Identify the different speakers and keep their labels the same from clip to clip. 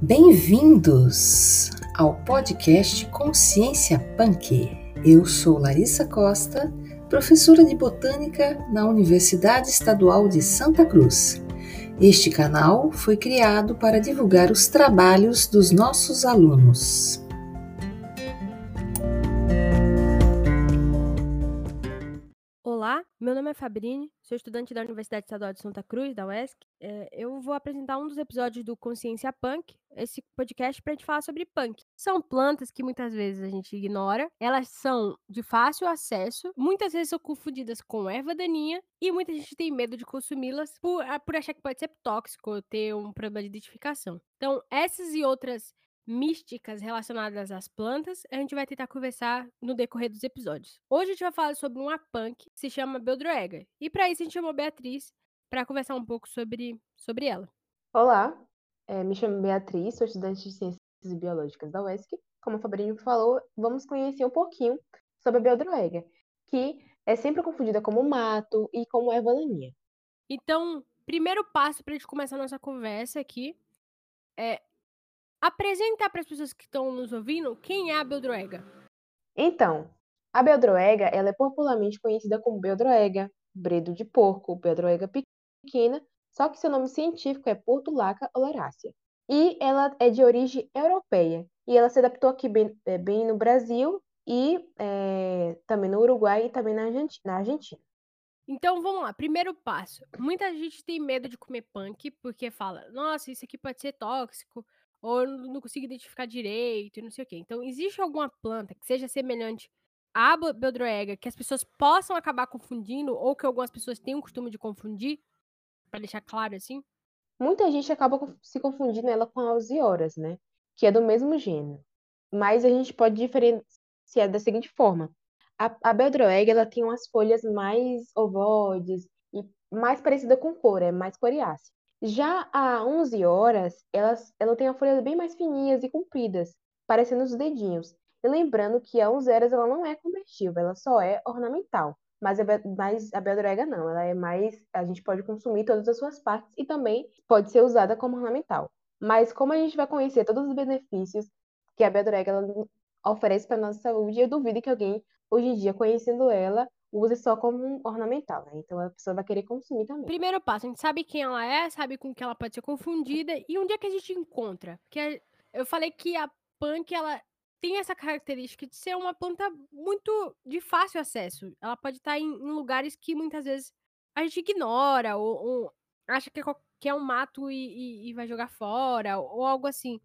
Speaker 1: Bem-vindos ao podcast Consciência Punk. Eu sou Larissa Costa, professora de botânica na Universidade Estadual de Santa Cruz. Este canal foi criado para divulgar os trabalhos dos nossos alunos.
Speaker 2: Meu nome é Fabrini, sou estudante da Universidade Estadual de Santa Cruz, da UESC. É, eu vou apresentar um dos episódios do Consciência Punk, esse podcast para a gente falar sobre punk. São plantas que muitas vezes a gente ignora, elas são de fácil acesso, muitas vezes são confundidas com erva daninha e muita gente tem medo de consumi-las por, ah, por achar que pode ser tóxico ou ter um problema de identificação. Então, essas e outras místicas relacionadas às plantas, a gente vai tentar conversar no decorrer dos episódios. Hoje a gente vai falar sobre uma punk que se chama Beldroega. E para isso a gente chamou Beatriz para conversar um pouco sobre, sobre ela.
Speaker 3: Olá, é, me chamo Beatriz, sou estudante de Ciências Biológicas da UESC. Como o Fabrinho falou, vamos conhecer um pouquinho sobre a Beldroega, que é sempre confundida como mato e como erva daninha.
Speaker 2: Então, primeiro passo para a gente começar a nossa conversa aqui é apresentar para as pessoas que estão nos ouvindo quem é a Beldroega.
Speaker 3: Então, a Beldroega ela é popularmente conhecida como Beldroega, bredo de porco, Beldroega pequena, só que seu nome científico é Portulaca oleracea. E ela é de origem europeia. E ela se adaptou aqui bem, é, bem no Brasil e é, também no Uruguai e também na Argentina.
Speaker 2: Então vamos lá, primeiro passo. Muita gente tem medo de comer punk porque fala, nossa, isso aqui pode ser tóxico, ou não consigo identificar direito e não sei o quê. Então, existe alguma planta que seja semelhante à beldroega que as pessoas possam acabar confundindo ou que algumas pessoas tenham o costume de confundir? Para deixar claro assim?
Speaker 3: Muita gente acaba se confundindo ela com a alzioras, né? Que é do mesmo gênero. Mas a gente pode diferenciar da seguinte forma. A, a beldroega, ela tem umas folhas mais ovoides e mais parecida com cor, é mais coriácea. Já a 11 horas, elas, ela tem a folhas bem mais fininhas e compridas, parecendo os dedinhos. E lembrando que a 11 horas ela não é comestível, ela só é ornamental. Mas a, mas a beldroega não, ela é mais. A gente pode consumir todas as suas partes e também pode ser usada como ornamental. Mas como a gente vai conhecer todos os benefícios que a beldroega oferece para nossa saúde, eu duvido que alguém, hoje em dia, conhecendo ela, use só como ornamental, né? Então a pessoa vai querer consumir também.
Speaker 2: Primeiro passo, a gente sabe quem ela é, sabe com que ela pode ser confundida e onde é que a gente encontra? Porque eu falei que a punk ela tem essa característica de ser uma planta muito de fácil acesso. Ela pode estar em, lugares que muitas vezes a gente ignora ou, ou acha que é, que é, um mato e, e, e, vai jogar fora ou algo assim.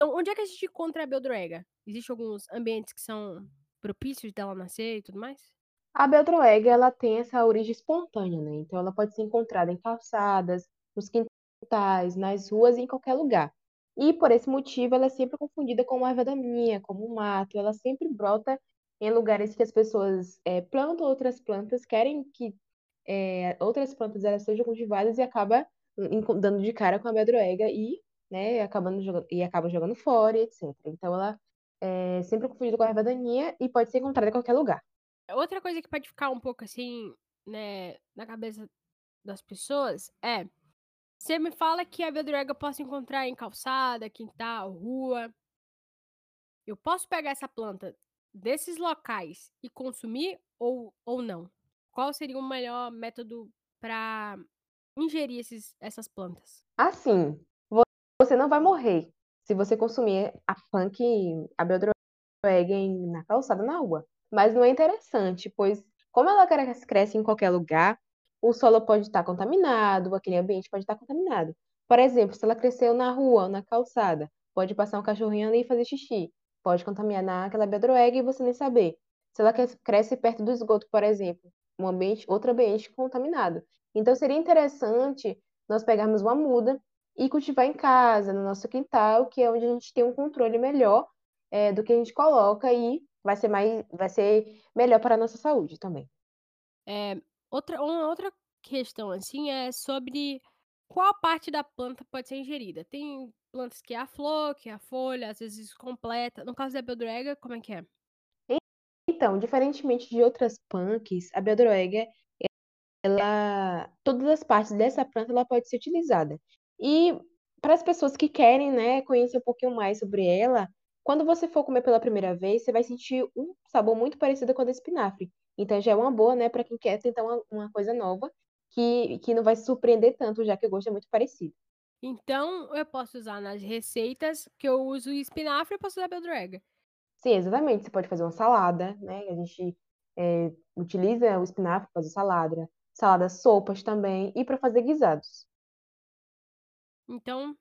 Speaker 2: Então, onde é que a gente encontra a Beldroega? Existem alguns ambientes que são propícios dela nascer e tudo mais?
Speaker 3: A Beldroega, ela tem essa origem espontânea, né? Então ela pode ser encontrada em calçadas, nos quintais, nas ruas e em qualquer lugar. E por esse motivo ela é sempre confundida com erva daninha, como um mato. Ela sempre brota em lugares que as pessoas é, plantam outras plantas, querem que é, outras plantas elas sejam cultivadas e acaba dando de cara com a Beldroega e, né, acabando jogando, e acaba jogando fora, etc. Então ela é sempre confundida com a erva daninha e pode ser encontrada em qualquer lugar.
Speaker 2: Outra coisa que pode ficar um pouco assim, né, na cabeça das pessoas é. Você me fala que a Beldroga eu posso encontrar em calçada, quintal, rua. Eu posso pegar essa planta desses locais e consumir ou, ou não? Qual seria o melhor método para ingerir esses, essas plantas?
Speaker 3: Assim, você não vai morrer se você consumir a punk, a Beldroga na calçada, na rua. Mas não é interessante, pois como ela cresce em qualquer lugar, o solo pode estar contaminado, aquele ambiente pode estar contaminado. Por exemplo, se ela cresceu na rua, na calçada, pode passar um cachorrinho ali e fazer xixi. Pode contaminar aquela bedroega e você nem saber. Se ela cresce perto do esgoto, por exemplo, um ambiente, outro ambiente contaminado. Então seria interessante nós pegarmos uma muda e cultivar em casa, no nosso quintal, que é onde a gente tem um controle melhor é, do que a gente coloca e vai ser mais, vai ser melhor para a nossa saúde também.
Speaker 2: É, outra, uma outra questão assim é sobre qual parte da planta pode ser ingerida. Tem plantas que é a flor, que é a folha, às vezes completa. No caso da beldroega, como é que é?
Speaker 3: Então, diferentemente de outras punks, a beldroega, ela, todas as partes dessa planta ela pode ser utilizada. E para as pessoas que querem, né, conhecer um pouquinho mais sobre ela, quando você for comer pela primeira vez, você vai sentir um sabor muito parecido com o do espinafre. Então já é uma boa, né, para quem quer tentar uma, uma coisa nova, que, que não vai se surpreender tanto, já que o gosto é muito parecido.
Speaker 2: Então, eu posso usar nas receitas que eu uso espinafre, eu posso usar beldrega.
Speaker 3: Sim, exatamente. Você pode fazer uma salada, né? A gente é, utiliza o espinafre para fazer salada, salada, sopas também, e para fazer guisados.
Speaker 2: Então,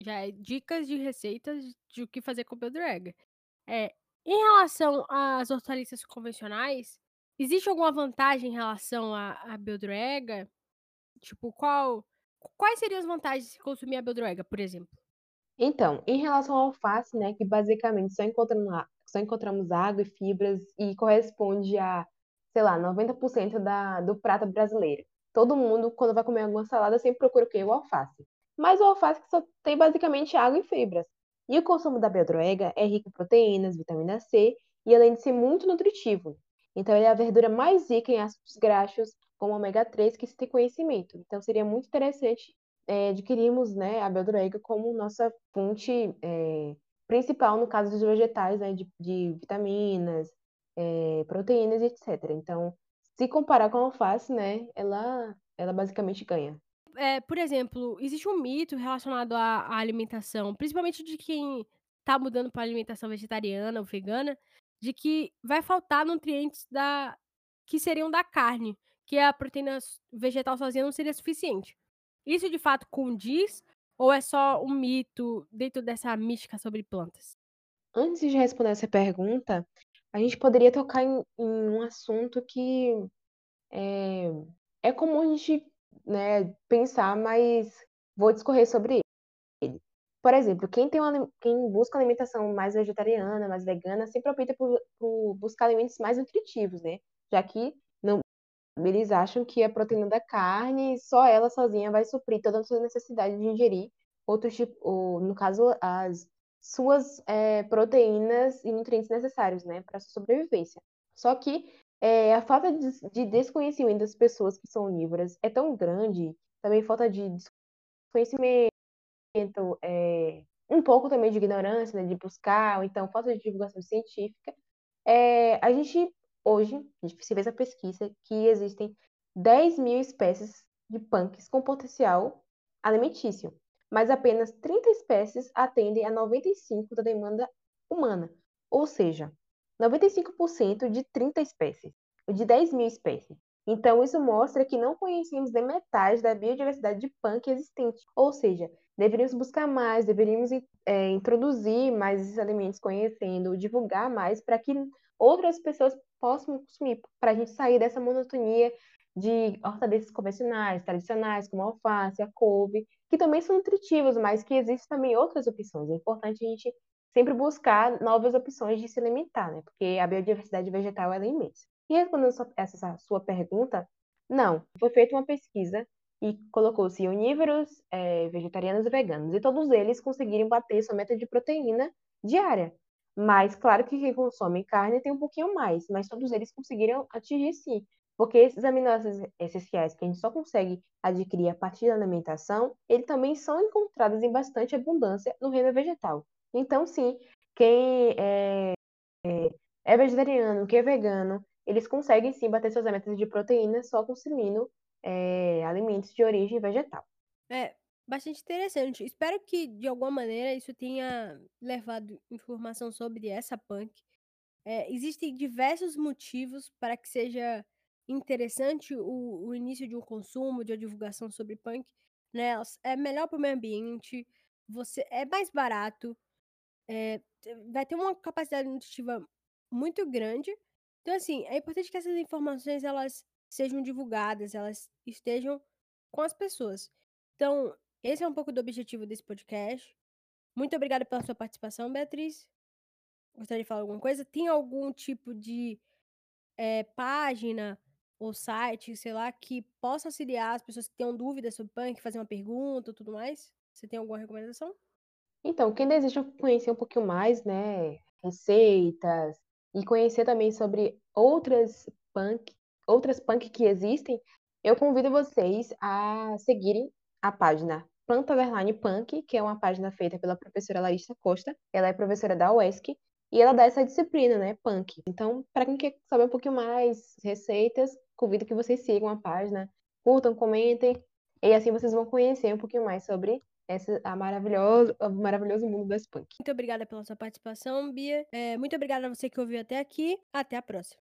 Speaker 2: já é dicas de receitas de o que fazer com beldrega. É, em relação às hortaliças convencionais, existe alguma vantagem em relação à, à beldrega? Tipo, qual, quais seriam as vantagens de consumir a beldrega, por exemplo?
Speaker 3: Então, em relação ao alface, né, que basicamente só encontramos, só encontramos água e fibras e corresponde a, sei lá, 90% da, do prato brasileiro. Todo mundo, quando vai comer alguma salada, sempre procura o quê? O alface. Mas o alface só tem basicamente água e fibras. E o consumo da beldroega é rico em proteínas, vitamina C e além de ser muito nutritivo. Então, ele é a verdura mais rica em ácidos graxos, como ômega 3, que se tem conhecimento. Então, seria muito interessante é, adquirirmos né, a beldroega como nossa fonte é, principal, no caso dos vegetais, né, de, de vitaminas, é, proteínas, etc. Então, se comparar com a alface, né, ela, ela basicamente ganha.
Speaker 2: É, por exemplo, existe um mito relacionado à, à alimentação, principalmente de quem está mudando para alimentação vegetariana ou vegana, de que vai faltar nutrientes da que seriam da carne, que a proteína vegetal sozinha não seria suficiente. Isso de fato condiz ou é só um mito dentro dessa mística sobre plantas?
Speaker 3: Antes de responder essa pergunta, a gente poderia tocar em, em um assunto que é, é comum a gente né, pensar, mas vou discorrer sobre ele. Por exemplo, quem, tem uma, quem busca alimentação mais vegetariana, mais vegana, sempre opta por, por buscar alimentos mais nutritivos, né? Já que não, eles acham que a proteína da carne, só ela sozinha vai suprir toda a sua necessidade de ingerir outros tipos, no caso, as suas é, proteínas e nutrientes necessários, né, para sua sobrevivência. Só que é, a falta de, de, desconhecimento das pessoas que são onívoras é tão grande, também falta de desconhecimento, é, um pouco também de ignorância, né, de buscar, ou então falta de divulgação científica. É, a gente, hoje, a gente fez a pesquisa que existem 10 mil espécies de punks com potencial alimentício, mas apenas 30 espécies atendem a 95% da demanda humana. Ou seja, 95% de 30 espécies, de 10 mil espécies. Então, isso mostra que não conhecemos nem metade da biodiversidade de punk existente. Ou seja, deveríamos buscar mais, deveríamos é, introduzir mais esses alimentos conhecendo, divulgar mais para que outras pessoas possam consumir, para a gente sair dessa monotonia de hortaliças convencionais, tradicionais, como a alface, a couve, que também são nutritivos, mas que existem também outras opções. É importante a gente sempre buscar novas opções de se alimentar, né? Porque a biodiversidade vegetal é imensa. E respondendo essa sua pergunta, não. Foi feita uma pesquisa e colocou-se onívoros, é, vegetarianos e veganos. E todos eles conseguiram bater sua meta de proteína diária. Mas, claro que quem consome carne tem um pouquinho mais, mas todos eles conseguiram atingir sim. Porque esses aminoácidos essenciais que a gente só consegue adquirir a partir da alimentação, eles também são encontrados em bastante abundância no reino vegetal. Então, sim, quem é, é, é vegetariano, quem é vegano, eles conseguem sim bater suas metas de proteína só consumindo é, alimentos de origem vegetal.
Speaker 2: É bastante interessante. Espero que de alguma maneira isso tenha levado informação sobre essa punk. É, existem diversos motivos para que seja interessante o, o início de um consumo, de uma divulgação sobre punk. Né? É melhor para o meio ambiente, você é mais barato, é, vai ter uma capacidade nutritiva muito grande. Então, assim, é importante que essas informações elas sejam divulgadas, elas estejam com as pessoas. Então, esse é um pouco do objetivo desse podcast. Muito obrigada pela sua participação, Beatriz. Gostaria de falar alguma coisa? Tem algum tipo de é, página ou site, sei lá, que possa auxiliar as pessoas que tenham dúvidas sobre punk, fazer uma pergunta ou tudo mais? Você tem alguma recomendação?
Speaker 3: Então, quem deseja conhecer um pouquinho mais, né, receitas e conhecer também sobre outras punk, outras punk que existem, eu convido vocês a seguirem a página Planta Underline Punk, que é uma página feita pela professora Larissa Costa. Ela é professora da UESC e ela dá essa disciplina, né, Punk. Então, para quem quer saber um pouquinho mais receitas, convido que vocês sigam a página, curtam, comentem, e assim vocês vão conhecer um pouquinho mais sobre essa, é o maravilhoso mundo das punk.
Speaker 2: Muito obrigada pela sua participação, Bia. É, muito obrigada a você que ouviu até aqui. Até a próxima.